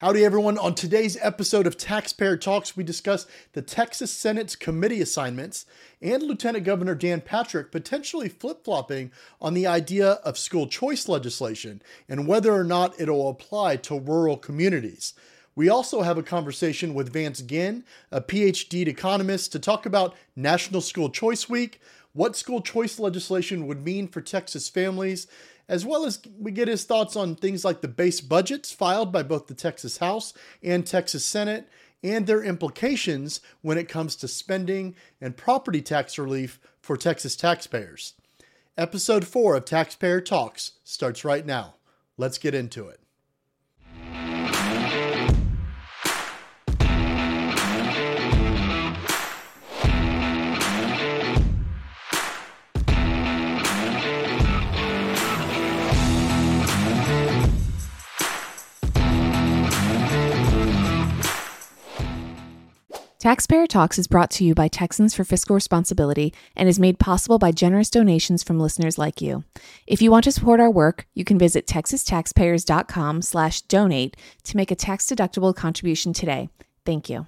Howdy, everyone. On today's episode of Taxpayer Talks, we discuss the Texas Senate's committee assignments and Lieutenant Governor Dan Patrick potentially flip flopping on the idea of school choice legislation and whether or not it'll apply to rural communities. We also have a conversation with Vance Ginn, a PhD economist, to talk about National School Choice Week, what school choice legislation would mean for Texas families, as well as we get his thoughts on things like the base budgets filed by both the Texas House and Texas Senate and their implications when it comes to spending and property tax relief for Texas taxpayers. Episode 4 of Taxpayer Talks starts right now. Let's get into it. Taxpayer Talks is brought to you by Texans for Fiscal Responsibility and is made possible by generous donations from listeners like you. If you want to support our work, you can visit texastaxpayers.com/donate to make a tax-deductible contribution today. Thank you.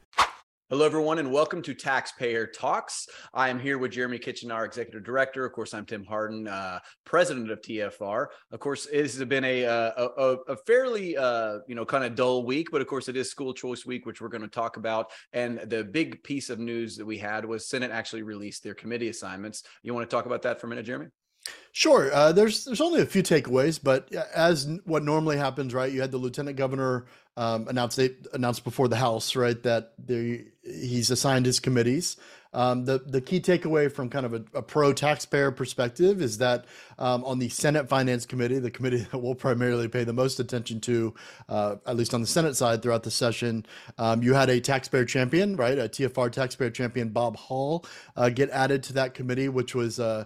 Hello, everyone, and welcome to Taxpayer Talks. I am here with Jeremy Kitchener, our Executive Director. Of course, I'm Tim Hardin, uh, President of TFR. Of course, it has been a uh, a, a fairly uh, you know kind of dull week, but of course, it is School Choice Week, which we're going to talk about. And the big piece of news that we had was Senate actually released their committee assignments. You want to talk about that for a minute, Jeremy? Sure. Uh, there's there's only a few takeaways, but as what normally happens, right? You had the lieutenant governor um, announced they announced before the House, right, that they, he's assigned his committees. Um, the the key takeaway from kind of a, a pro taxpayer perspective is that um, on the Senate Finance Committee, the committee that we'll primarily pay the most attention to, uh, at least on the Senate side throughout the session, um, you had a taxpayer champion, right, a TFR taxpayer champion, Bob Hall, uh, get added to that committee, which was uh,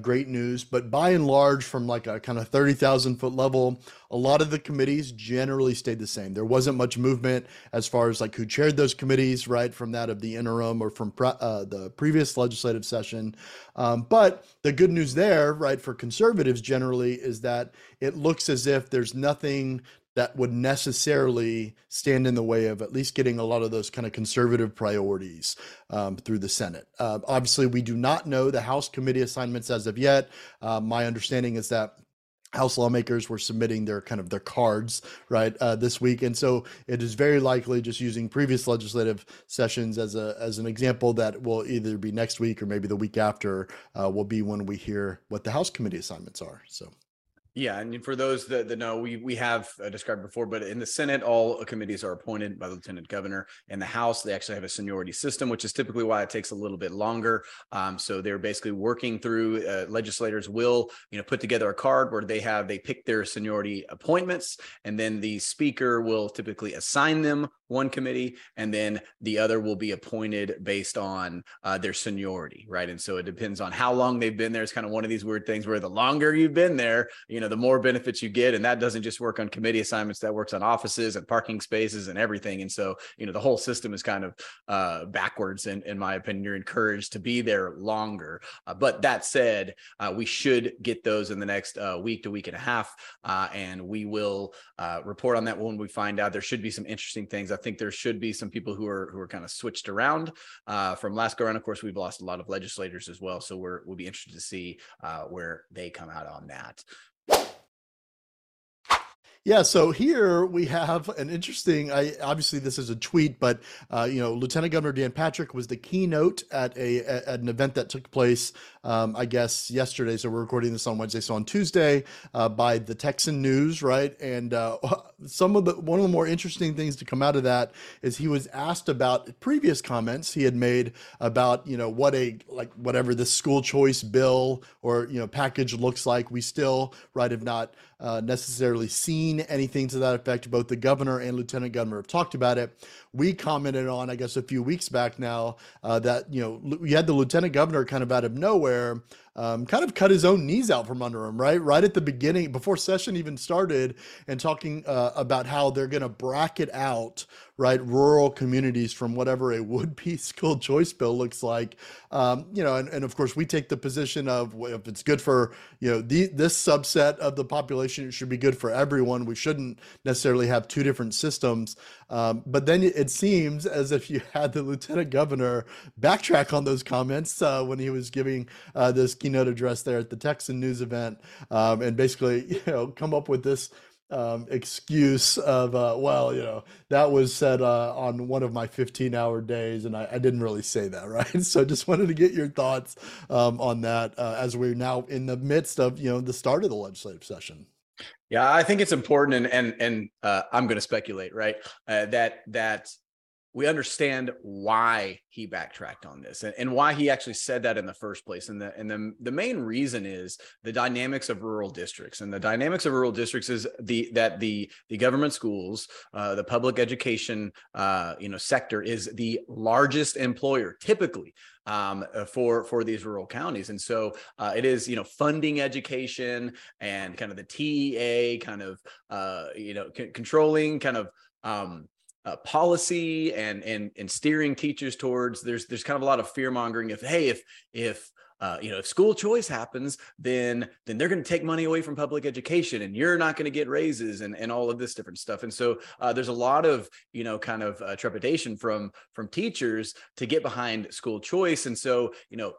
great news. But by and large, from like a kind of thirty thousand foot level, a lot of the committees generally stayed the same. There wasn't much movement as far as like who chaired those committees, right, from that of the interim or from pre- uh, the previous legislative session. Um, but the good news there, right, for conservatives generally is that it looks as if there's nothing that would necessarily stand in the way of at least getting a lot of those kind of conservative priorities um, through the Senate. Uh, obviously, we do not know the House committee assignments as of yet. Uh, my understanding is that House lawmakers were submitting their kind of their cards right uh, this week, and so it is very likely just using previous legislative sessions as a as an example that will either be next week or maybe the week after uh, will be when we hear what the House committee assignments are. So. Yeah, and for those that, that know, we we have uh, described before, but in the Senate, all committees are appointed by the lieutenant governor. In the House, they actually have a seniority system, which is typically why it takes a little bit longer. Um, so they're basically working through. Uh, legislators will, you know, put together a card where they have they pick their seniority appointments, and then the speaker will typically assign them one committee, and then the other will be appointed based on uh, their seniority, right? And so it depends on how long they've been there. It's kind of one of these weird things where the longer you've been there, you know, the more benefits you get, and that doesn't just work on committee assignments. That works on offices and parking spaces and everything. And so, you know, the whole system is kind of uh, backwards, in, in my opinion. You're encouraged to be there longer. Uh, but that said, uh, we should get those in the next uh, week to week and a half, uh, and we will report on that when we find out. There should be some interesting things. I think there should be some people who are who are kind of switched around uh, from last go around. Of course, we've lost a lot of legislators as well, so we're we'll be interested to see uh, where they come out on that. Yeah, so here we have an interesting. I obviously this is a tweet, but uh, you know, Lieutenant Governor Dan Patrick was the keynote at a at an event that took place, um, I guess yesterday. So we're recording this on Wednesday. So on Tuesday, uh, by the Texan News, right? And uh, some of the one of the more interesting things to come out of that is he was asked about previous comments he had made about you know what a like whatever the school choice bill or you know package looks like. We still right have not uh, necessarily seen anything to that effect. Both the governor and lieutenant governor have talked about it. We commented on, I guess, a few weeks back now uh, that you know we had the lieutenant governor kind of out of nowhere nowhere um, kind of cut his own knees out from under him, right? Right at the beginning, before session even started, and talking uh, about how they're going to bracket out, right, rural communities from whatever a would-be school choice bill looks like. Um, you know, and, and of course, we take the position of if it's good for you know the, this subset of the population, it should be good for everyone. We shouldn't necessarily have two different systems. Um, but then it seems as if you had the lieutenant governor backtrack on those comments uh, when he was giving uh, this keynote address there at the Texan News event, um, and basically, you know, come up with this um, excuse of, uh, well, you know, that was said uh, on one of my 15 hour days, and I, I, didn't really say that, right? So just wanted to get your thoughts um, on that uh, as we're now in the midst of, you know, the start of the legislative session. Yeah, I think it's important, and and and uh, I'm going to speculate, right? Uh, that that we understand why he backtracked on this and, and why he actually said that in the first place. And the and the, the main reason is the dynamics of rural districts. And the dynamics of rural districts is the that the the government schools, uh, the public education uh, you know sector is the largest employer typically um, uh, for for these rural counties, and so uh, it is you know funding education and kind of the TEA kind of uh, you know c- controlling kind of um, uh, policy and and and steering teachers towards there's there's kind of a lot of fear mongering if hey if if uh, you know if school choice happens then then they're going to take money away from public education and you're not going to get raises and and all of this different stuff. And so uh, there's a lot of you know kind of uh, trepidation from from teachers to get behind school choice. And so you know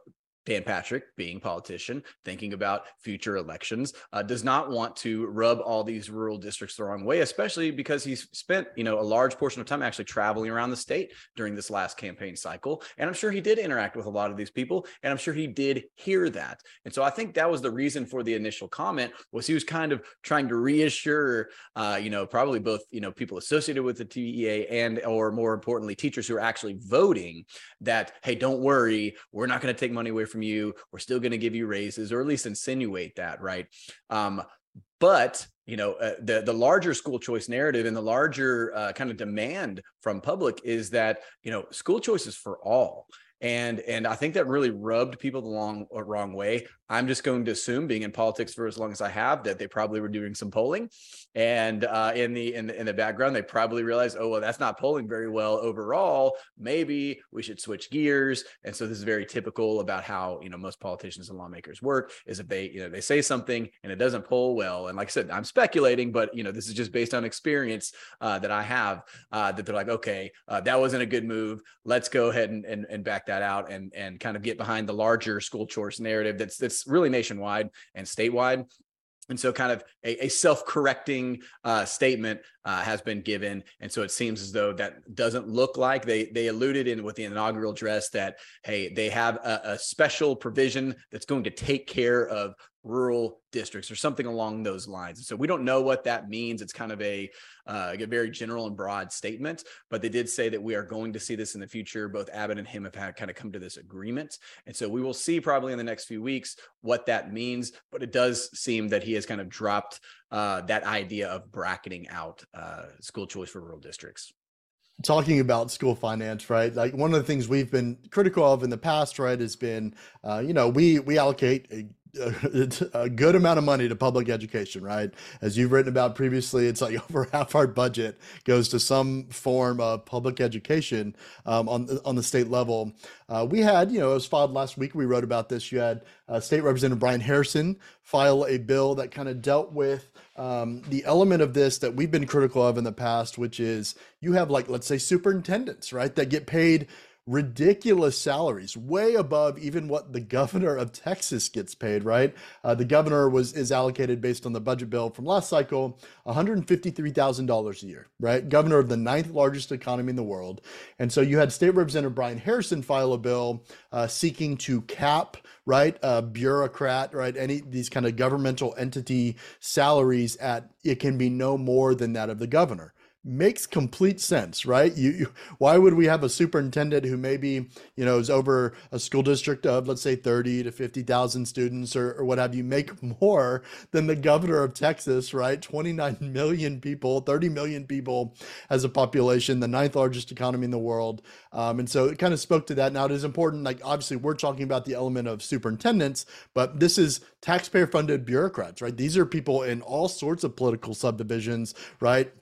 Dan Patrick, being politician, thinking about future elections, uh, does not want to rub all these rural districts the wrong way, especially because he's spent, you know, a large portion of time actually traveling around the state during this last campaign cycle. And I'm sure he did interact with a lot of these people, and I'm sure he did hear that. And so I think that was the reason for the initial comment was he was kind of trying to reassure, uh, you know, probably both, you know, people associated with the TEA and, or more importantly, teachers who are actually voting that, hey, don't worry, we're not going to take money away from you. We're still going to give you raises, or at least insinuate that, right? Um, but you know uh, the the larger school choice narrative and the larger uh, kind of demand from public is that you know school choice is for all and and I think that really rubbed people the long uh, wrong way. I'm just going to assume, being in politics for as long as I have, that they probably were doing some polling, and uh, in the in the in the background, they probably realized, oh well, that's not polling very well overall. Maybe we should switch gears. And so this is very typical about how you know most politicians and lawmakers work. Is if they you know they say something and it doesn't poll well, and like I said, I'm speculating, but you know this is just based on experience uh, that I have. Uh, that they're like, okay, uh, that wasn't a good move. Let's go ahead and and, and back that that out and and kind of get behind the larger school choice narrative that's that's really nationwide and statewide. And so kind of a, a self-correcting uh, statement uh, has been given. And so it seems as though that doesn't look like they they alluded in with the inaugural address that hey they have a, a special provision that's going to take care of rural districts or something along those lines. so we don't know what that means. It's kind of a, uh, a very general and broad statement, but they did say that we are going to see this in the future. Both Abbott and him have had, kind of come to this agreement. And so we will see probably in the next few weeks what that means. But it does seem that he has kind of dropped uh, that idea of bracketing out uh, school choice for rural districts talking about school finance, right? Like one of the things we've been critical of in the past, right, has been, uh, you know, we we allocate a good amount of money to public education, right? As you've written about previously, it's like over half our budget goes to some form of public education um, on on the state level. Uh, we had, you know, it was filed last week. We wrote about this. You had uh, State Representative Brian Harrison file a bill that kind of dealt with um, the element of this that we've been critical of in the past, which is you have like let's say superintendents, right, that get paid ridiculous salaries, way above even what the governor of Texas gets paid. Right, uh, the governor was is allocated based on the budget bill from last cycle, one hundred fifty three thousand dollars a year. Right, governor of the ninth largest economy in the world, and so you had State Representative Brian Harrison file a bill uh, seeking to cap right a bureaucrat right any these kind of governmental entity salaries at it can be no more than that of the governor makes complete sense, right? You, you, why would we have a superintendent who maybe you know is over a school district of let's say thirty to fifty thousand students or, or what have you make more than the governor of Texas, right? Twenty nine million people, thirty million people as a population, the ninth largest economy in the world, um, and so it kind of spoke to that. Now it is important, like obviously we're talking about the element of superintendents, but this is taxpayer funded bureaucrats, right? These are people in all sorts of political subdivisions, right?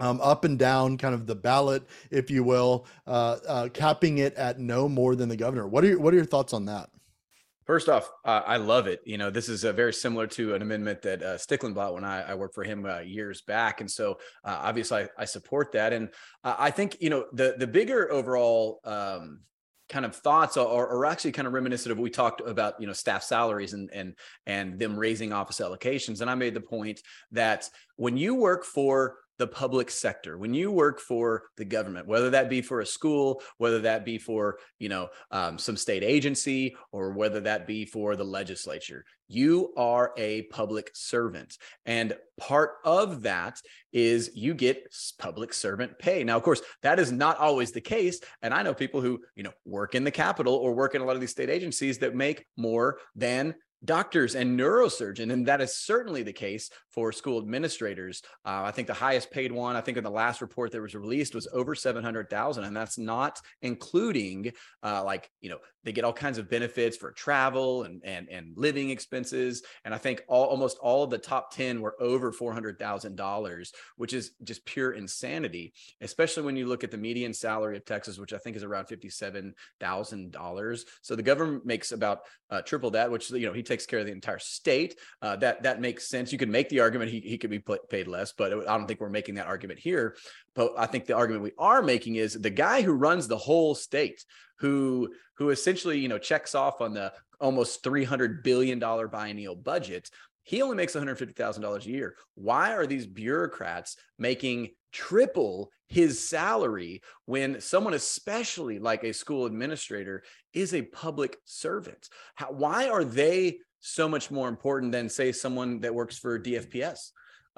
Um, up and down kind of the ballot, if you will, uh, uh, capping it at no more than the governor. What are your, what are your thoughts on that? First off, uh, I love it. You know, this is uh, very similar to an amendment that uh, Stickland brought when I, I, worked for him uh, years back, and so uh, obviously I, I, support that. And I think you know the the bigger overall um, kind of thoughts are, are, actually kind of reminiscent of we talked about you know staff salaries and and and them raising office allocations. And I made the point that when you work for the public sector. When you work for the government whether that be for a school whether that be for you know um, some state agency or whether that be for the legislature you are a public servant. And part of that is you get public servant pay. Now of course that is not always the case and i know people who you know work in the capitol or work in a lot of these state agencies that make more than doctors and neurosurgeon and that is certainly the case for school administrators. Uh, i think the highest paid one i think in the last report that was released was over 700000 and that's not including uh, like you know they get all kinds of benefits for travel and and, and living expenses and i think all, almost all of the top 10 were over $400000 which is just pure insanity especially when you look at the median salary of texas which i think is around $57000 so the government makes about uh, triple that which you know he takes care of the entire state. Uh, that that makes sense. You can make the argument he, he could be paid less, but I don't think we're making that argument here. But I think the argument we are making is the guy who runs the whole state, who who essentially you know checks off on the almost three hundred billion dollar biennial budget. He only makes $150,000 a year. Why are these bureaucrats making triple his salary when someone, especially like a school administrator, is a public servant? How, why are they so much more important than, say, someone that works for DFPS?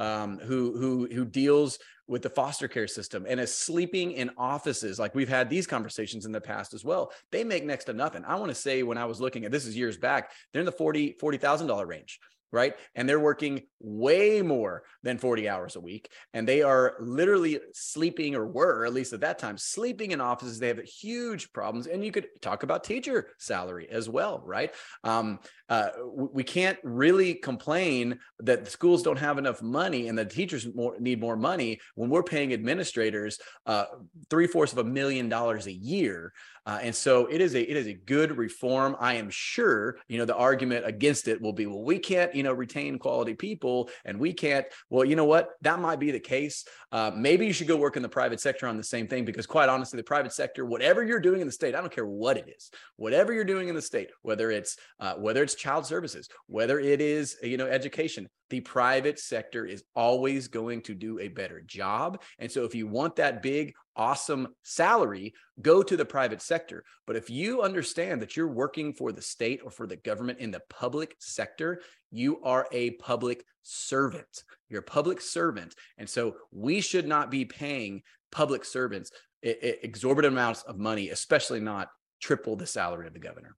Um, who who who deals with the foster care system and is sleeping in offices. Like we've had these conversations in the past as well. They make next to nothing. I want to say when i was looking at this is years back they're in the 40 $40000 range right? And they're working way more than 40 hours a week. And they are literally sleeping, or were at least at that time, sleeping in offices. They have huge problems. And you could talk about teacher salary as well, right? Um, uh, we can't really complain that schools don't have enough money and the teachers more, need more money when we're paying administrators uh, three fourths of a million dollars a year. Uh, and so it is a it is a good reform. I am sure you know the argument against it will be well we can't you know retain quality people and we can't well you know what that might be the case. Uh, maybe you should go work in the private sector on the same thing because quite honestly the private sector whatever you're doing in the state I don't care what it is whatever you're doing in the state whether it's uh, whether it's child services whether it is you know education the private sector is always going to do a better job. And so if you want that big, awesome salary, go to the private sector. But if you understand that you're working for the state or for the government in the public sector, you are a public servant. You're a public servant. And so we should not be paying public servants exorbitant amounts of money, especially not triple the salary of the governor.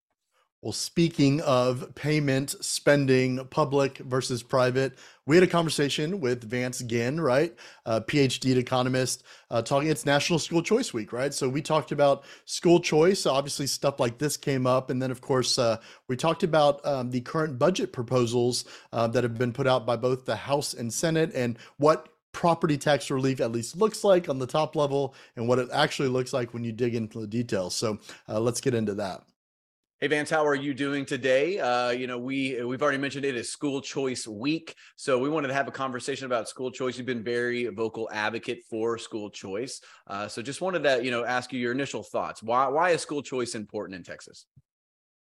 Well, speaking of payment, spending, public versus private, we had a conversation with Vance Ginn, right? A PhD economist, uh, talking, it's National School Choice Week, right? So we talked about school choice. Obviously, stuff like this came up. And then, of course, uh, we talked about um, the current budget proposals uh, that have been put out by both the House and Senate and what property tax relief at least looks like on the top level and what it actually looks like when you dig into the details. So uh, let's get into that. Hey Vance, how are you doing today? Uh, you know, we we've already mentioned it is School Choice Week, so we wanted to have a conversation about school choice. You've been very vocal advocate for school choice, uh, so just wanted to you know ask you your initial thoughts. Why why is school choice important in Texas?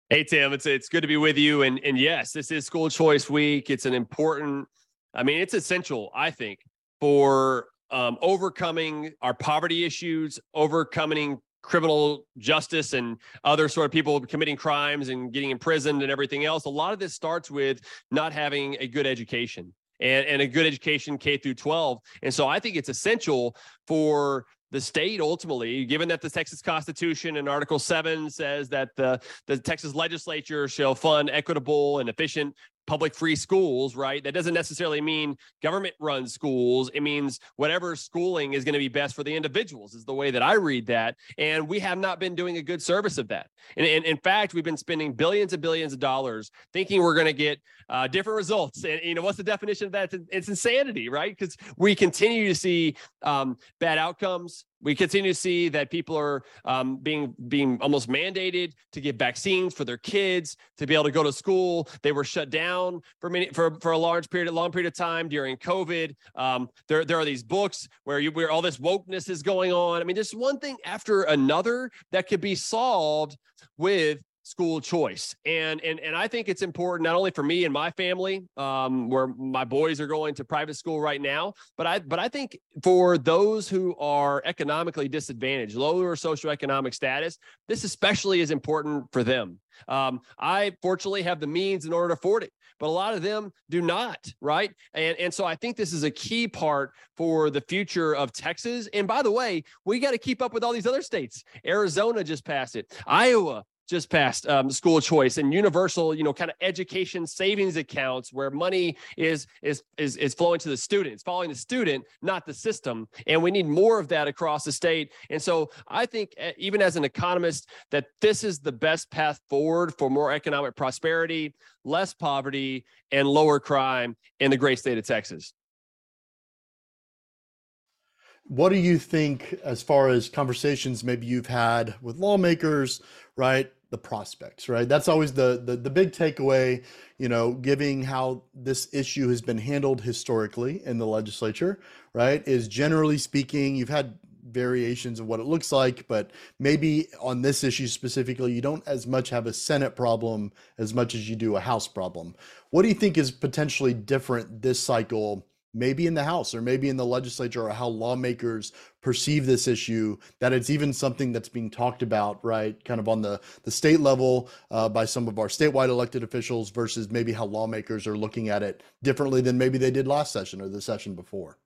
Hey Tim, it's it's good to be with you, and and yes, this is School Choice Week. It's an important, I mean, it's essential, I think, for um, overcoming our poverty issues, overcoming criminal justice and other sort of people committing crimes and getting imprisoned and everything else. A lot of this starts with not having a good education. and, and a good education K through 12. And so I think it's essential for the state ultimately, given that the Texas Constitution in Article 7 says that the, the Texas legislature shall fund equitable and efficient public free schools, right? That doesn't necessarily mean government run schools. It means whatever schooling is going to be best for the individuals, is the way that I read that. And we have not been doing a good service of that. And, and in fact, we've been spending billions and billions of dollars thinking we're going to get uh, different results. And, you know, what's the definition of that? It's, it's insanity, right? Because we continue to see um, bad outcomes we continue to see that people are um, being being almost mandated to get vaccines for their kids to be able to go to school. They were shut down for many for, for a large period, a long period of time during COVID. Um, there there are these books where you where all this wokeness is going on. I mean, there's one thing after another that could be solved with school choice. And and and i think it's important not only for me and my family um, where my boys are going to private school right now but i but i think for those who are economically disadvantaged lower socioeconomic status this especially is important for them. Um, i fortunately have the means in order to afford it but a lot of them do not right? And and so i think this is a key part for the future of texas. And by the way we got to keep up with all these other states. Arizona just passed it. Iowa just passed um, school choice and universal, you know, kind of education savings accounts where money is is is is flowing to the student. It's following the student, not the system. And we need more of that across the state. And so I think, eh, even as an economist, that this is the best path forward for more economic prosperity, less poverty, and lower crime in the great state of Texas. What do you think, as far as conversations maybe you've had with lawmakers, right? The prospects, right? That's always the, the the big takeaway, you know, giving how this issue has been handled historically in the legislature, right? Is generally speaking, you've had variations of what it looks like, but maybe on this issue specifically, you don't as much have a Senate problem as much as you do a House problem. What do you think is potentially different this cycle maybe in the House or maybe in the legislature, or how lawmakers perceive this issue, that it's even something that's being talked about, right? Kind of on the, the state level uh, by some of our statewide elected officials versus maybe how lawmakers are looking at it differently than maybe they did last session or the session before.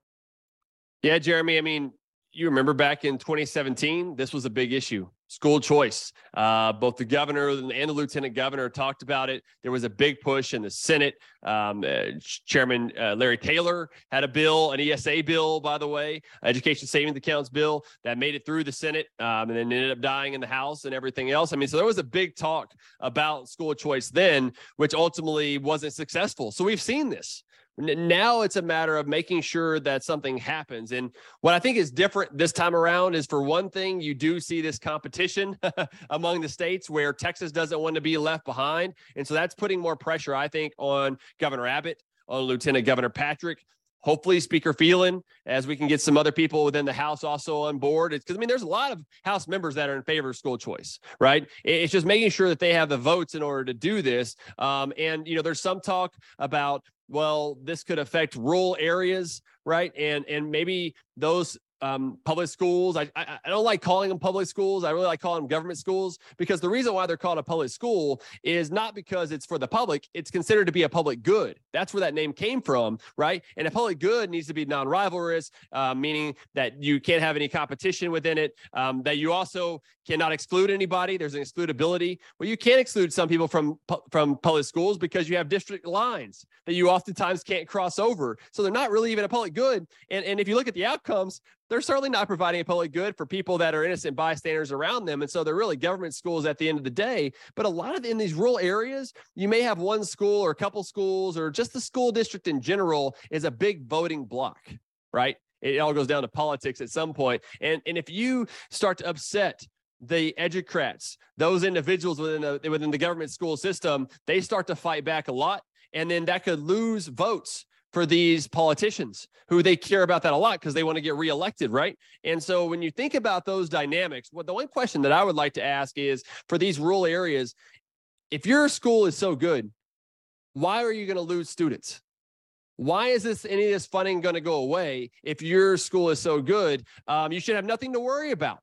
Yeah, Jeremy. I mean, you remember back in 2017, this was a big issue school choice. Uh, both the governor and the lieutenant governor talked about it. There was a big push in the Senate. Um, uh, Chairman uh, Larry Taylor had a bill, an ESA bill, by the way, Education Savings Accounts bill that made it through the Senate um, and then ended up dying in the House and everything else. I mean, so there was a big talk about school choice then, which ultimately wasn't successful. So we've seen this. Now it's a matter of making sure that something happens. And what I think is different this time around is for one thing, you do see this competition among the states where Texas doesn't want to be left behind. And so that's putting more pressure, I think, on Governor Abbott, on Lieutenant Governor Patrick, hopefully Speaker Phelan, as we can get some other people within the House also on board. Because I mean, there's a lot of House members that are in favor of school choice, right? It's just making sure that they have the votes in order to do this. Um, and you know, there's some talk about well, this could affect rural areas, right? And and maybe those um, public schools. I, I, I don't like calling them public schools. I really like calling them government schools because the reason why they're called a public school is not because it's for the public. It's considered to be a public good. That's where that name came from, right? And a public good needs to be non-rivalrous, uh, meaning that you can't have any competition within it. Um, that you also cannot exclude anybody. There's an excludability. Well, you can exclude some people from from public schools because you have district lines that you oftentimes can't cross over. So they're not really even a public good. And and if you look at the outcomes, they're certainly not providing a public good for people that are innocent bystanders around them. And so they're really government schools at the end of the day. But a lot of in these rural areas, you may have one school or a couple schools or just the school district in general is a big voting block, right? It all goes down to politics at some point. And, and if you start to upset the educrats, those individuals within the, within the government school system, they start to fight back a lot. And then that could lose votes for these politicians who they care about that a lot because they want to get reelected, right? And so when you think about those dynamics, well, the one question that I would like to ask is for these rural areas, if your school is so good, why are you going to lose students? Why is this any of this funding going to go away if your school is so good? Um, you should have nothing to worry about.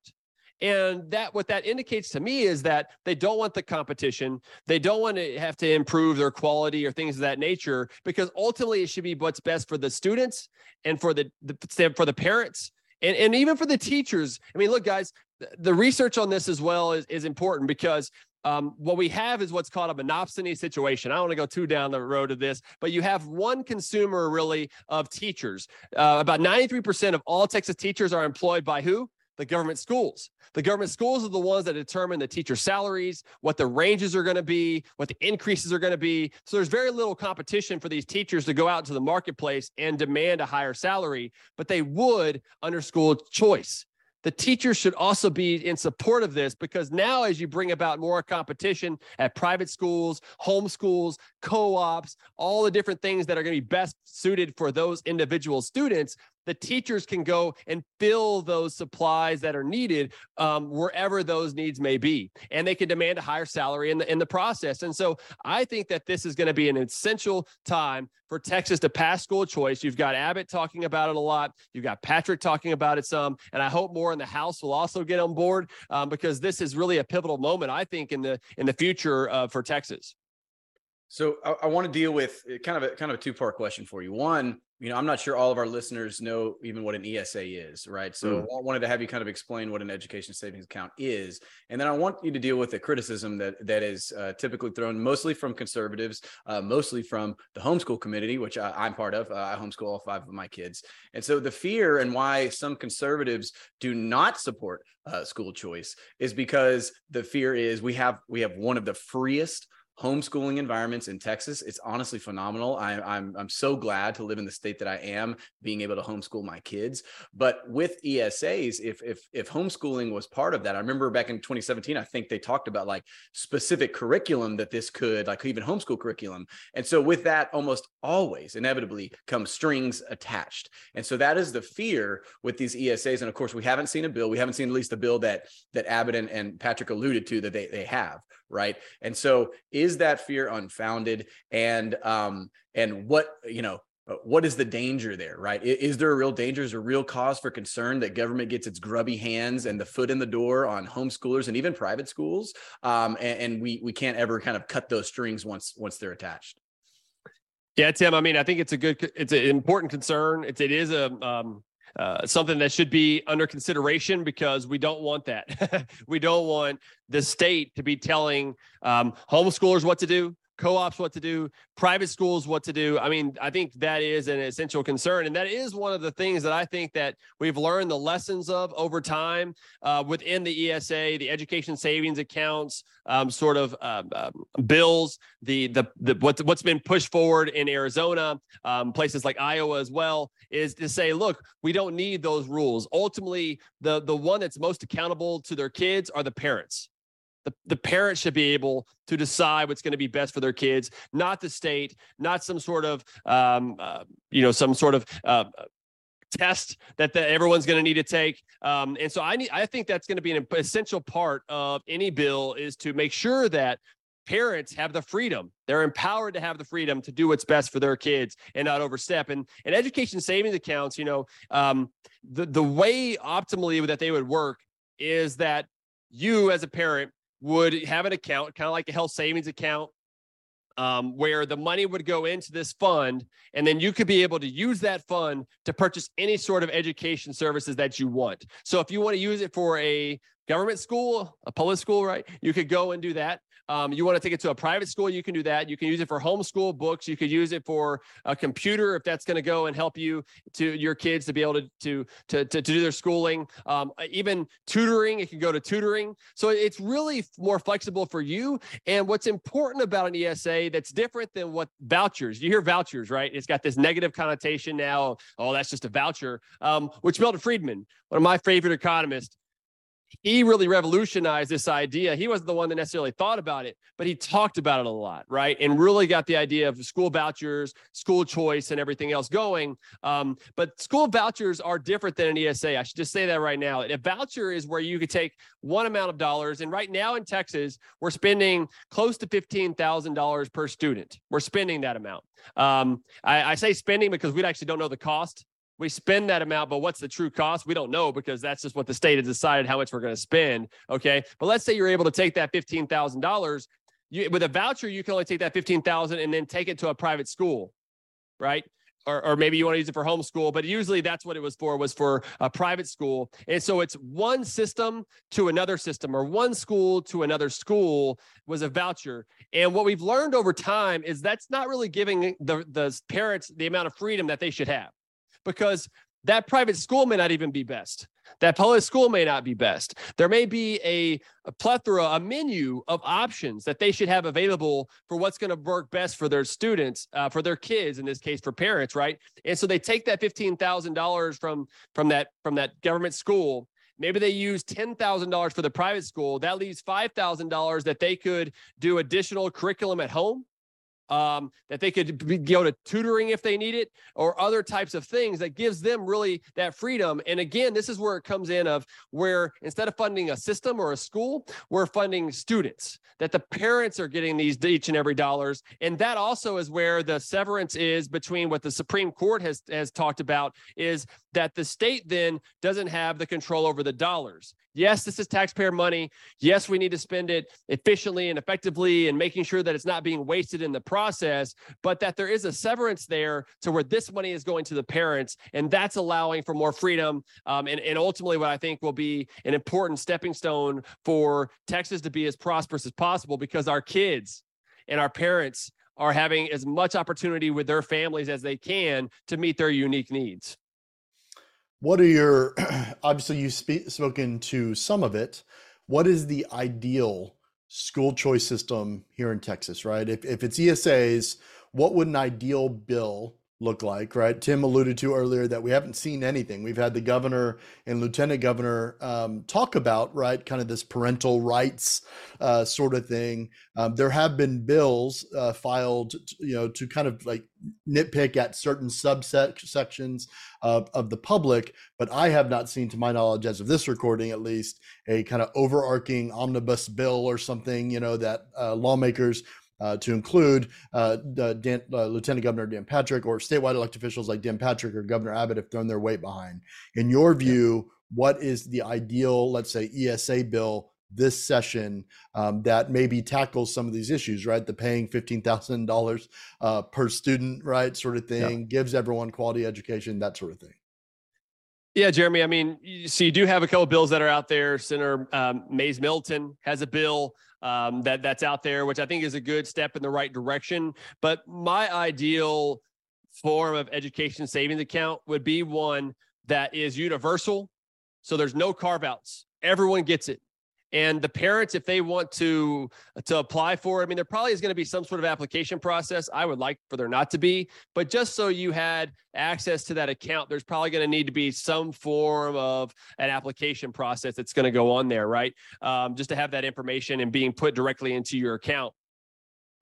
And that what that indicates to me is that they don't want the competition. They don't want to have to improve their quality or things of that nature because ultimately it should be what's best for the students and for the, the for the parents and, and even for the teachers. I mean, look, guys, the research on this as well is, is important because um, what we have is what's called a monopsony situation. I don't want to go too down the road of this, but you have one consumer really of teachers. Uh, about 93% of all Texas teachers are employed by who? The government schools. The government schools are the ones that determine the teacher salaries, what the ranges are going to be, what the increases are going to be. So there's very little competition for these teachers to go out to the marketplace and demand a higher salary, but they would under school choice the teachers should also be in support of this because now as you bring about more competition at private schools homeschools co-ops all the different things that are going to be best suited for those individual students the teachers can go and fill those supplies that are needed um, wherever those needs may be. And they can demand a higher salary in the in the process. And so i think that this is going to be an essential time for texas to pass school choice. You've got abbott talking about it a lot. You've got patrick talking about it some. And i hope more in the house will also get on board um, because this is really a pivotal moment i think in the in the future uh, for texas so I, I want to deal with uh, kind of a kind of a two part question for you. One, you know, I'm not sure all of our listeners know even what an ESA is, right? So mm. I wanted to have you kind of explain what an education savings account is, and then I want you to deal with the criticism that that is uh, typically thrown mostly from conservatives, uh, mostly from the homeschool community, which I, am part of. Uh, I homeschool all five of my kids, and so the fear and why some conservatives do not support uh, school choice is because the fear is we have we have one of the freest homeschooling environments in Texas. It's honestly phenomenal. I, am I'm, I'm so glad to live in the state that I am, being able to homeschool my kids. But with ESAs, if if if homeschooling was part of that, I remember back in 2017, I think they talked about like specific curriculum that this could, like even homeschool curriculum. And so with that, almost always inevitably come strings attached. And so that is the fear with these ESAs. And of course, we haven't seen a bill. We haven't seen at least a bill that that Abbott and, and Patrick alluded to that they they have, right? And so is that fear unfounded? And um and what you know uh, what is the danger there right? Is there a real danger? Is there a real cause for concern that government gets its grubby hands and the foot in the door on homeschoolers and even private schools? Um, and, and we we can't ever kind of cut those strings once once they're attached. Yeah tim i mean i think it's a good it's an important concern. It's it is a um uh, something that should be under consideration because we don't want that. we don't want the state to be telling um, homeschoolers what to do, co-ops what to do, private schools what to do. I mean, I think that is an essential concern, and that is one of the things that I think that we've learned the lessons of over time uh, within the ESA, the education savings accounts, um, sort of uh, uh, bills, the the, the what's what's been pushed forward in Arizona, um, places like Iowa as well, is to say, look, we don't need those rules. Ultimately, the the one that's most accountable to their kids are the parents. The, the parents should be able to decide what's going to be best for their kids, not the state, not some sort of, um, uh, you know, some sort of uh, test that the, everyone's going to need to take. Um, and so I need, I think that's going to be an essential part of any bill is to make sure that parents have the freedom. They're empowered to have the freedom to do what's best for their kids and not overstep. And and education savings accounts, you know, um, the the way optimally that they would work is that you as a parent would have an account, kind of like a health savings account, um, where the money would go into this fund, and then you could be able to use that fund to purchase any sort of education services that you want. So if you want to use it for a government school, a public school, right, you could go and do that. Um, you want to take it to a private school, you can do that. You can use it for homeschool books. You could use it for a computer if that's going to go and help you to your kids to be able to to to, to, do their schooling. Um, even tutoring, it can go to tutoring. So it's really more flexible for you. And what's important about an ESA that's different than what vouchers. You hear vouchers, right? It's got this negative connotation now. Oh, that's just a voucher. Um, which Milton Friedman, one of my favorite economists, he really revolutionized this idea. He wasn't the one that necessarily thought about it, but he talked about it a lot, right? And really got the idea of school vouchers, school choice, and everything else going. Um, but school vouchers are different than an ESA. I should just say that right now. A voucher is where you could take one amount of dollars, and right now in Texas, we're spending close to fifteen thousand dollars per student. We're spending that amount. Um, I, I say spending because we actually don't know the cost we spend that amount, but what's the true cost? We don't know because that's just what the state has decided how much we're going to spend. Okay. But let's say you're able to take that $15,000 you, with a voucher, you can only take that 15,000 and then take it to a private school. Right or, or maybe you want to use it for homeschool, but usually that's what it was for, was for a private school. And so it's one system to another system or one school to another school was a voucher. And what we've learned over time is that's not really giving the, the parents the amount of freedom that they should have because that private school may not even be best. That public school may not be best. There may be a, a plethora, a menu of options that they should have available for what's going to work best for their students, uh, for their kids, in this case, for parents, right? And so they take that fifteen thousand dollars from from that from that government school. Maybe they use ten thousand dollars for the private school. That leaves five thousand dollars that they could do additional curriculum at home um, that they could be, go to tutoring if they need it or other types of things that gives them really that freedom. And again this is where it comes in of where instead of funding a system or a school we're funding students that the parents are getting these each and every dollars. And that also is where the severance is between what the supreme court has has talked about is that the state then doesn't have the control over the dollars Yes, this is taxpayer money. Yes, we need to spend it efficiently and effectively and making sure that it's not being wasted in the process, but that there is a severance there to where this money is going to the parents. And that's allowing for more freedom. Um, and, and ultimately, what I think will be an important stepping stone for Texas to be as prosperous as possible because our kids and our parents are having as much opportunity with their families as they can to meet their unique needs. What are your, obviously, you've spoken to some of it. What is the ideal school choice system here in Texas, right? If, if it's ESAs, what would an ideal bill look like, right? Tim alluded to earlier that we haven't seen anything. We've had the governor and lieutenant governor um, talk about, right, kind of this parental rights uh, sort of thing. Um, there have been bills uh, filed, you know, to kind of like nitpick at certain subsections of, of the public, but I have not seen, to my knowledge, as of this recording at least, a kind of overarching omnibus bill or something, you know, that uh, lawmakers uh, to include uh, Dan, uh, Lieutenant Governor Dan Patrick or statewide elected officials like Dan Patrick or Governor Abbott have thrown their weight behind. In your view, what is the ideal, let's say, ESA bill this session um, that maybe tackles some of these issues, right? The paying fifteen thousand uh, dollars per student, right, sort of thing, yeah. gives everyone quality education, that sort of thing. Yeah, Jeremy. I mean, so you do have a couple bills that are out there. Senator um, Mayes Middleton has a bill um, that that's out there, which I think is a good step in the right direction. But my ideal form of education savings account would be one that is universal. So there's no carve outs. Everyone gets it and the parents if they want to to apply for i mean there probably is going to be some sort of application process i would like for there not to be. But just so you had access to that account there's probably going to need to be some form of an application process that's going to go on there right? Um, just to have that information and being put directly into your account.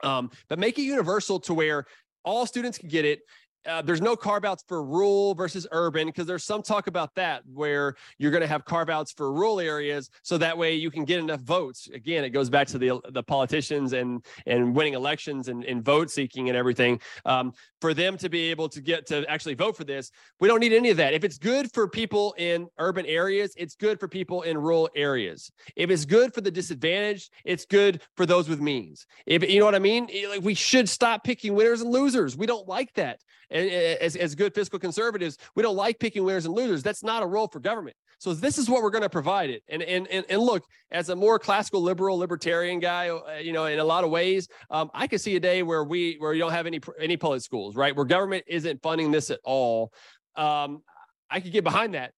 Um, but make it universal to where all students can get it uh, there's no carve outs for rural versus urban because there's some talk about that where you're going to have carve outs for rural areas so that way you can get enough votes. Again it goes back to the the politicians and and winning elections and, and vote seeking and everything. Um, for them to be able to get to actually vote for this we don't need any of that. If it's good for people in urban areas it's good for people in rural areas. If it's good for the disadvantaged it's good for those with means. If you know what i mean? Like we should stop picking winners and losers. We don't like that as, as good fiscal conservatives, we don't like picking winners and losers. That's not a role for government. So this is what we're going to provide it. And, and, and, and look, as a more classical liberal libertarian guy, uh, you know, in a lot of ways, um, I could see a day where we, where you don't have any, any public schools, right? Where government isn't funding this at all. Um, I could get behind that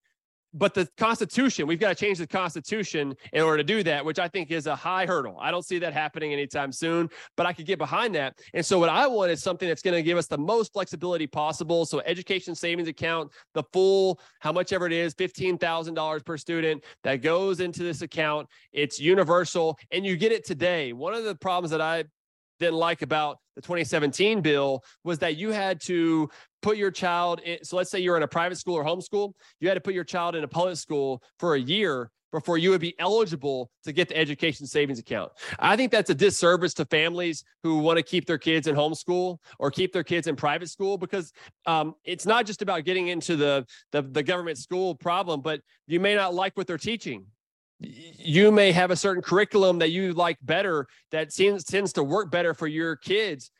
but the Constitution, we've got to change the Constitution in order to do that, which I think is a high hurdle. I don't see that happening anytime soon, but I could get behind that. And so, what I want is something that's going to give us the most flexibility possible. So, education savings account, the full, how much ever it is, $15,000 per student that goes into this account. It's universal and you get it today. One of the problems that I didn't like about the 2017 bill was that you had to put your child in. So let's say you're in a private school or homeschool, you had to put your child in a public school for a year before you would be eligible to get the education savings account. I think that's a disservice to families who want to keep their kids in homeschool or keep their kids in private school because um, it's not just about getting into the, the the government school problem, but you may not like what they're teaching you may have a certain curriculum that you like better that seems tends to work better for your kids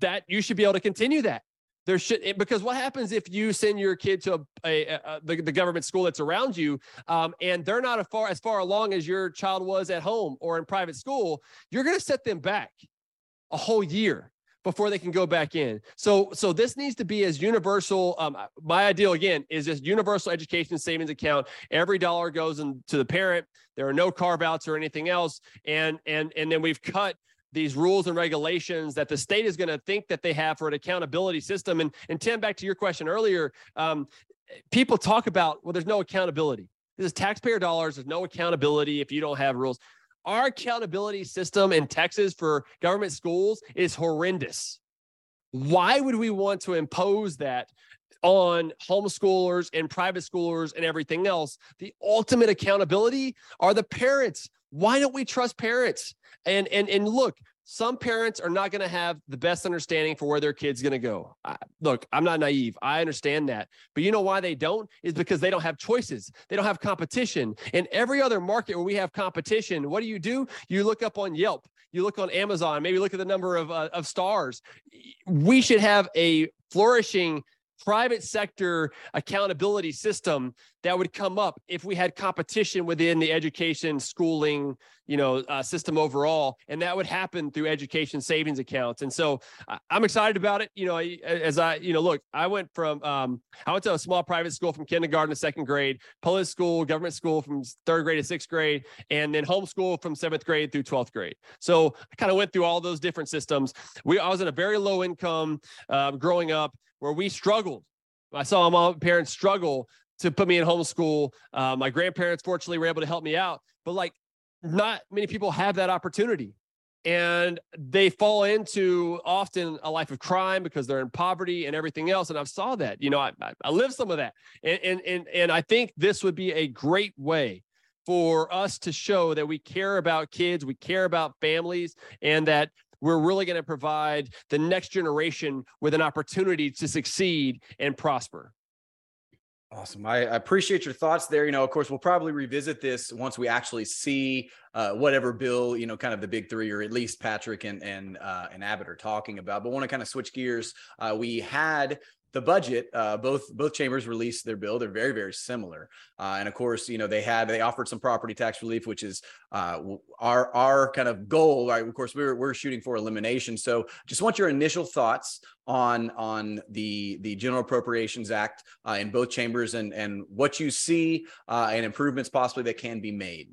that you should be able to continue that there should because what happens if you send your kid to a, a, a the, the, government school that's around you um, and they're not as far as far along as your child was at home or in private school you're going to set them back a whole year before they can go back in. So so this needs to be as universal um, my ideal again is this universal education savings account. Every dollar goes into the parent. There are no carve outs or anything else. And and and then we've cut these rules and regulations that the state is going to think that they have for an accountability system. And, and Tim, back to your question earlier, um, people talk about, well, there's no accountability. This is taxpayer dollars. There's no accountability if you don't have rules. Our accountability system in Texas for government schools is horrendous. Why would we want to impose that on homeschoolers and private schoolers and everything else? The ultimate accountability are the parents. Why don't we trust parents? And and and look, some parents are not going to have the best understanding for where their kid's going to go. I, look, I'm not naive. I understand that. But you know why they don't? Is because they don't have choices. They don't have competition. In every other market where we have competition, what do you do? You look up on Yelp, you look on Amazon, maybe look at the number of, uh, of stars. We should have a flourishing private sector accountability system that would come up if we had competition within the education schooling you know uh, system overall and that would happen through education savings accounts. And so i'm excited about it. You know as i you know look i went from um, i went to a small private school from kindergarten to second grade public school government school from third grade to sixth grade and then homeschool from seventh grade through 12th grade. So i kind of went through all those different systems. We i was in a very low income uh, growing up where we struggled. I saw my parents struggle to put me in homeschool. Uh, my grandparents, fortunately, were able to help me out, but like not many people have that opportunity. And they fall into often a life of crime because they're in poverty and everything else. And I've saw that, you know, I, I live some of that. And, and, and, and I think this would be a great way for us to show that we care about kids, we care about families, and that we're really going to provide the next generation with an opportunity to succeed and prosper. Awesome. I, appreciate your thoughts there. You know, of course, we'll probably revisit this once we actually see uh, whatever bill, you know, kind of the big three, or at least Patrick and and uh, and Abbott are talking about. But want to kind of switch gears. Uh, we had the budget, uh, both both chambers released their bill. They're very very similar, uh, and of course, you know they had they offered some property tax relief, which is uh, our our kind of goal. Right? Of course, we're we're shooting for elimination. So, just want your initial thoughts on on the the General Appropriations Act uh, in both chambers, and and what you see uh, and improvements possibly that can be made.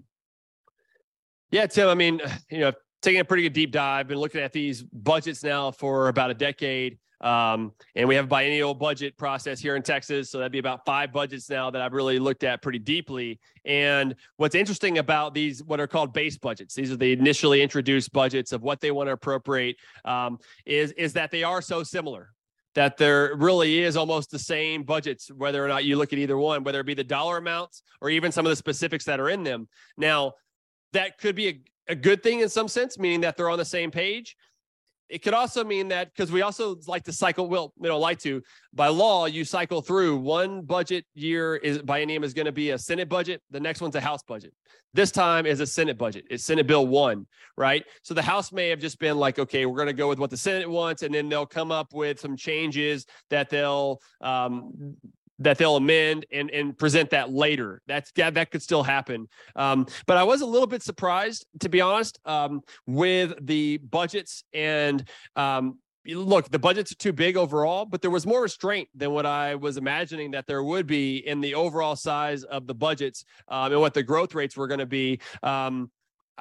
Yeah, Tim. I mean, you know, taking a pretty good deep dive, been looking at these budgets now for about a decade. Um, and we have a biennial budget process here in Texas. So that'd be about five budgets now that I've really looked at pretty deeply. And what's interesting about these, what are called base budgets, these are the initially introduced budgets of what they want to appropriate, um, is, is that they are so similar that there really is almost the same budgets, whether or not you look at either one, whether it be the dollar amounts or even some of the specifics that are in them. Now, that could be a, good thing in some sense, meaning that they're on the same page. It could also mean that because we also like to cycle, well, we don't like to, by law, you cycle through one budget year is by name is going to be a Senate budget. The next one's a House budget. This time is a Senate budget. It's Senate Bill one, right? So the House may have just been like, okay, we're going to go with what the Senate wants, and then they'll come up with some changes that they'll um, that they'll amend and and present that later. That's that, that could still happen. Um, but I was a little bit surprised, to be honest, um, with the budgets and um, look, the budgets are too big overall, but there was more restraint than what I was imagining that there would be in the overall size of the budgets um, and what the growth rates were going to be. Um,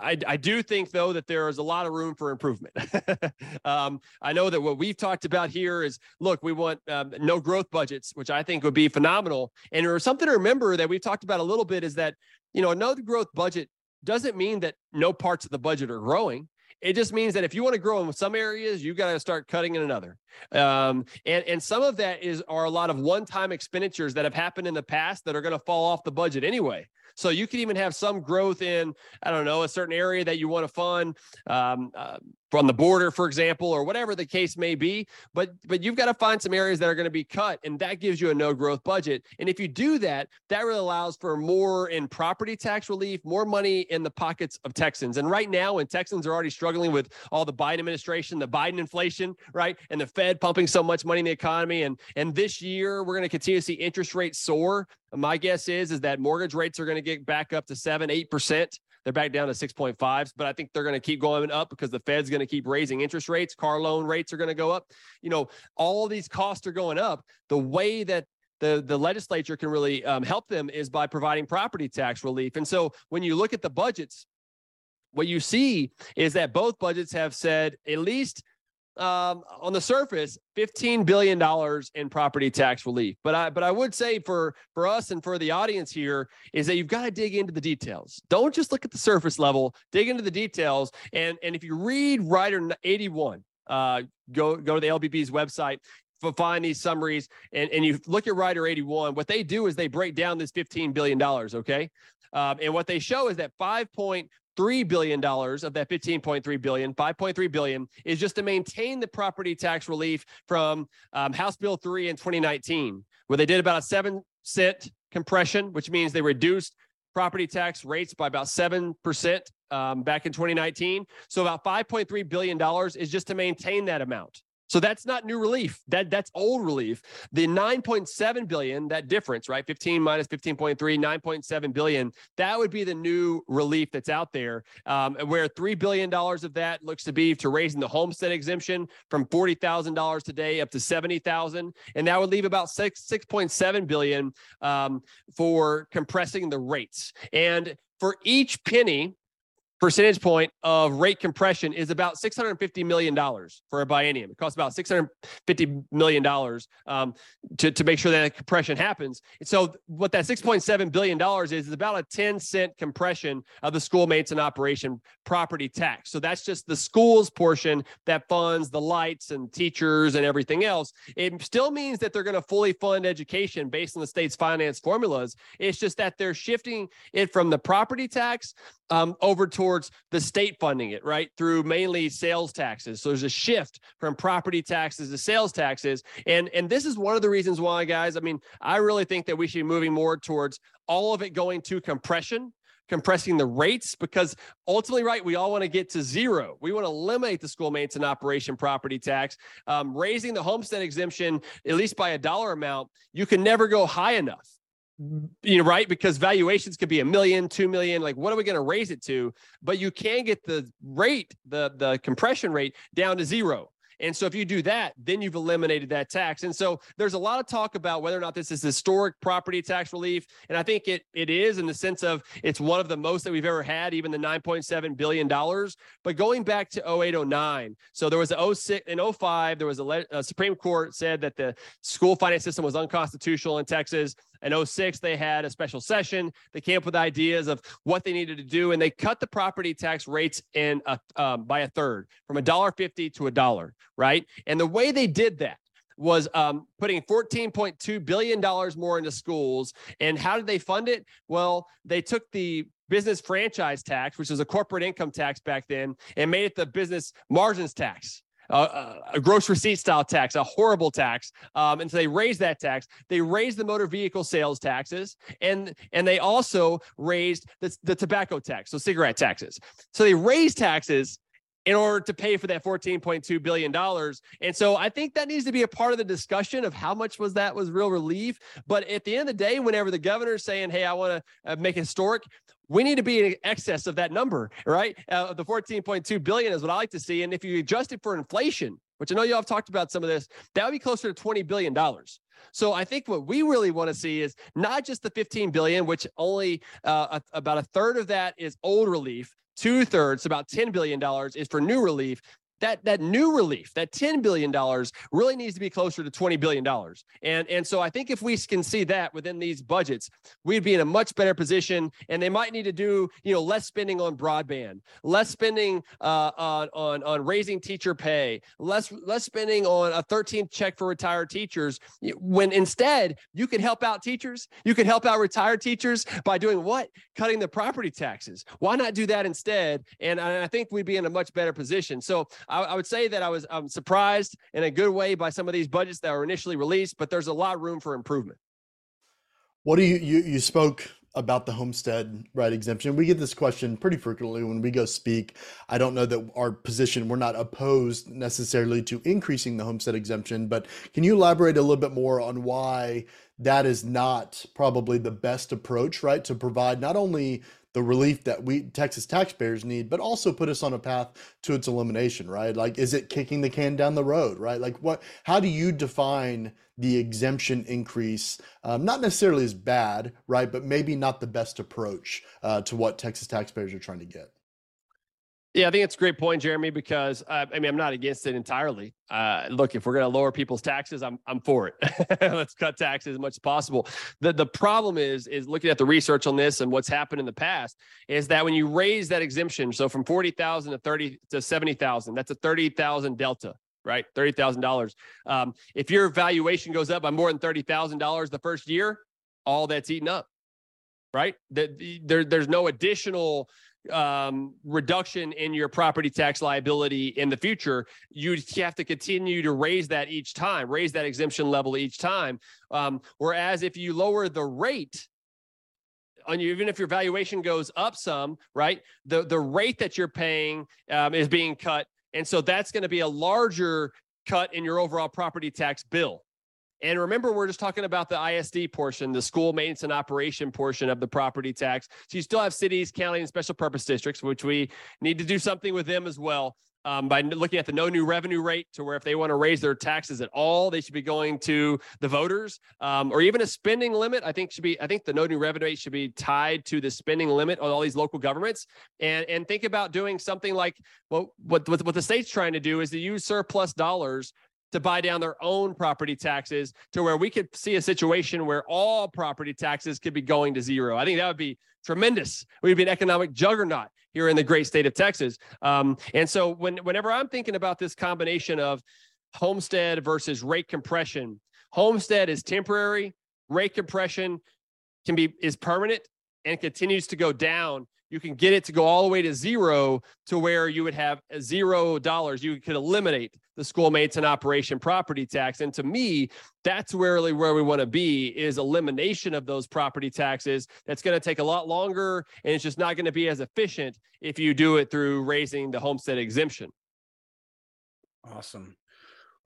I, I do think though that there is a lot of room for improvement. um, I know that what we've talked about here is look, we want um, no growth budgets, which I think would be phenomenal. And or something to remember that we've talked about a little bit is that you know no growth budget doesn't mean that no parts of the budget are growing. It just means that if you want to grow in some areas, you got to start cutting in another. Um, and and some of that is are a lot of one-time expenditures that have happened in the past that are going to fall off the budget anyway. So you can even have some growth in, I don't know, a certain area that you want to fund. Um, uh, from the border, for example, or whatever the case may be. But but you've got to find some areas that are going to be cut, and that gives you a no growth budget. And if you do that, that really allows for more in property tax relief, more money in the pockets of Texans. And right now, when Texans are already struggling with all the Biden administration, the Biden inflation, right, and the Fed pumping so much money in the economy, and and this year we're going to continue to see interest rates soar. My guess is is that mortgage rates are going to get back up to seven, eight percent. They're back down to 6.5s, but I think they're going to keep going up because the Fed's going to keep raising interest rates. Car loan rates are going to go up. You know, all these costs are going up. The way that the, the legislature can really um, help them is by providing property tax relief. And so when you look at the budgets, what you see is that both budgets have said at least um, on the surface, fifteen billion dollars in property tax relief. But I but I would say for for us and for the audience here is that you've got to dig into the details. Don't just look at the surface level. Dig into the details. And and if you read Rider eighty one, uh, go go to the LBB's website find these summaries and, and you look at Rider 81, what they do is they break down this $15 billion. Okay. Um, and what they show is that 5.3 billion dollars of that 15.3 billion, 5.3 billion is just to maintain the property tax relief from um, House Bill 3 in 2019, where they did about a seven cent compression, which means they reduced property tax rates by about 7% um, back in 2019. So about $5.3 billion is just to maintain that amount. So that's not new relief. That that's old relief. The 9.7 billion, that difference, right? 15 minus 15.3, 9.7 billion. That would be the new relief that's out there. Um, where three billion dollars of that looks to be to raising the homestead exemption from forty thousand dollars today up to seventy thousand, and that would leave about six 6.7 billion um, for compressing the rates. And for each penny percentage point of rate compression is about $650 million for a biennium. It costs about $650 million um, to, to make sure that compression happens. And so what that $6.7 billion is, is about a 10 cent compression of the school maintenance and operation property tax. So that's just the school's portion that funds the lights and teachers and everything else. It still means that they're going to fully fund education based on the state's finance formulas. It's just that they're shifting it from the property tax um, over towards the state funding it, right? Through mainly sales taxes. So there's a shift from property taxes to sales taxes. And, and this is one of the reasons why, guys, I mean, I really think that we should be moving more towards all of it going to compression compressing the rates because ultimately, right, we all want to get to zero. We want to eliminate the school maintenance and operation property tax, um, raising the homestead exemption at least by a dollar amount. You can never go high enough you know, right? Because valuations could be a million, two million. Like, what are we going to raise it to? But you can get the rate, the the compression rate down to zero. And so if you do that, then you've eliminated that tax. And so there's a lot of talk about whether or not this is historic property tax relief. And I think it it is in the sense of it's one of the most that we've ever had, even the $9.7 billion. But going back to 0809, so there was a 06 in 05, there was a, a Supreme Court said that the school finance system was unconstitutional in Texas. In 06, they had a special session. They came up with ideas of what they needed to do, and they cut the property tax rates in a, um, by a third, from a dollar fifty to a dollar, right? And the way they did that was um, putting $14.2 billion more into schools. And how did they fund it? Well, they took the business franchise tax, which was a corporate income tax back then, and made it the business margins tax a gross receipt style tax, a horrible tax. Um, and so they raised that tax. They raised the motor vehicle sales taxes, and and they also raised the, the tobacco tax, so cigarette taxes. So they raised taxes in order to pay for that 14.2 billion dollars. And so I think that needs to be a part of the discussion of how much was that was real relief. But at the end of the day, whenever the governor's saying, "Hey, I want to uh, make historic," we need to be in excess of that number, right? Uh, the 14.2 billion is what I like to see. And if you adjust it for inflation, which I know you all have talked about some of this, that would be closer to 20 billion dollars. So I think what we really want to see is not just the 15 billion, which only uh, a, about a third of that is old relief, two thirds, about 10 billion dollars, is for new relief. That that new relief, that $10 billion really needs to be closer to $20 billion. And, and so I think if we can see that within these budgets, we'd be in a much better position. And they might need to do, you know, less spending on broadband, less spending uh, on, on, on raising teacher pay, less, less spending on a 13th check for retired teachers. When instead you could help out teachers, you could help out retired teachers by doing what? Cutting the property taxes. Why not do that instead? And I think we'd be in a much better position. So I, I would say that I was I'm surprised in a good way by some of these budgets that were initially released, but there's a lot of room for improvement. What do you you, you spoke about the homestead right exemption? We get this question pretty frequently when we go speak. I don't know that our position we're not opposed necessarily to increasing the homestead exemption, but can you elaborate a little bit more on why that is not probably the best approach, right? To provide not only the relief that we Texas taxpayers need, but also put us on a path to its elimination, right? Like, is it kicking the can down the road, right? Like, what? How do you define the exemption increase? Um, not necessarily as bad, right? But maybe not the best approach uh, to what Texas taxpayers are trying to get. Yeah, I think it's a great point, Jeremy, because uh, I mean, I'm not against it entirely. Uh, look, if we're going to lower people's taxes, I'm I'm for it. Let's cut taxes as much as possible. The the problem is is looking at the research on this and what's happened in the past is that when you raise that exemption, so from 40,000 to 30 to 70,000, that's a 30,000 delta, right? $30,000. Um, if your valuation goes up by more than $30,000 the first year, all that's eaten up, right? The, there, there's no additional um, reduction in your property tax liability in the future, you have to continue to raise that each time, raise that exemption level each time. Um, whereas if you lower the rate, on you, even if your valuation goes up some, right? The the rate that you're paying um, is being cut, and so that's going to be a larger cut in your overall property tax bill. And remember, we're just talking about the ISD portion, the school maintenance and operation portion of the property tax. So you still have cities, county, and special purpose districts, which we need to do something with them as well. Um, by looking at the no new revenue rate to where if they want to raise their taxes at all, they should be going to the voters um, or even a spending limit. I think should be, I think the no new revenue rate should be tied to the spending limit on all these local governments and, and think about doing something like well, what, what, what the state's trying to do is to use surplus dollars to buy down their own property taxes to where we could see a situation where all property taxes could be going to zero. I think that would be tremendous. We'd be an economic juggernaut here in the great state of Texas. Um, and so when, whenever I'm thinking about this combination of homestead versus rate compression, homestead is temporary, rate compression can be is permanent and continues to go down you can get it to go all the way to zero to where you would have zero dollars. You could eliminate the school maintenance and operation property tax. And to me, that's really where we want to be is elimination of those property taxes. That's going to take a lot longer and it's just not going to be as efficient if you do it through raising the homestead exemption. Awesome.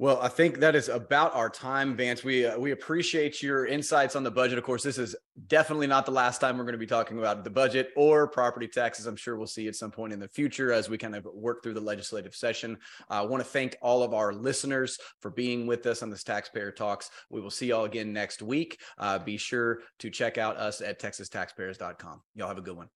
Well, I think that is about our time, Vance. We uh, we appreciate your insights on the budget. Of course, this is definitely not the last time we're going to be talking about the budget or property taxes. I'm sure we'll see at some point in the future as we kind of work through the legislative session. I want to thank all of our listeners for being with us on this Taxpayer Talks. We will see y'all again next week. Uh, be sure to check out us at texastaxpayers.com. Y'all have a good one.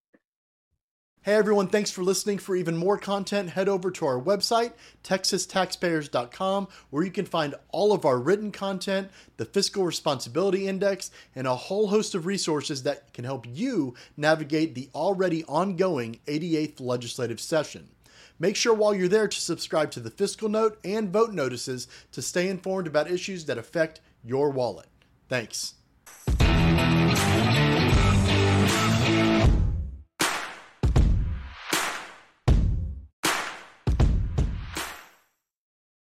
Hey everyone, thanks for listening. For even more content, head over to our website, texastaxpayers.com, where you can find all of our written content, the Fiscal Responsibility Index, and a whole host of resources that can help you navigate the already ongoing 88th legislative session. Make sure while you're there to subscribe to the Fiscal Note and vote notices to stay informed about issues that affect your wallet. Thanks.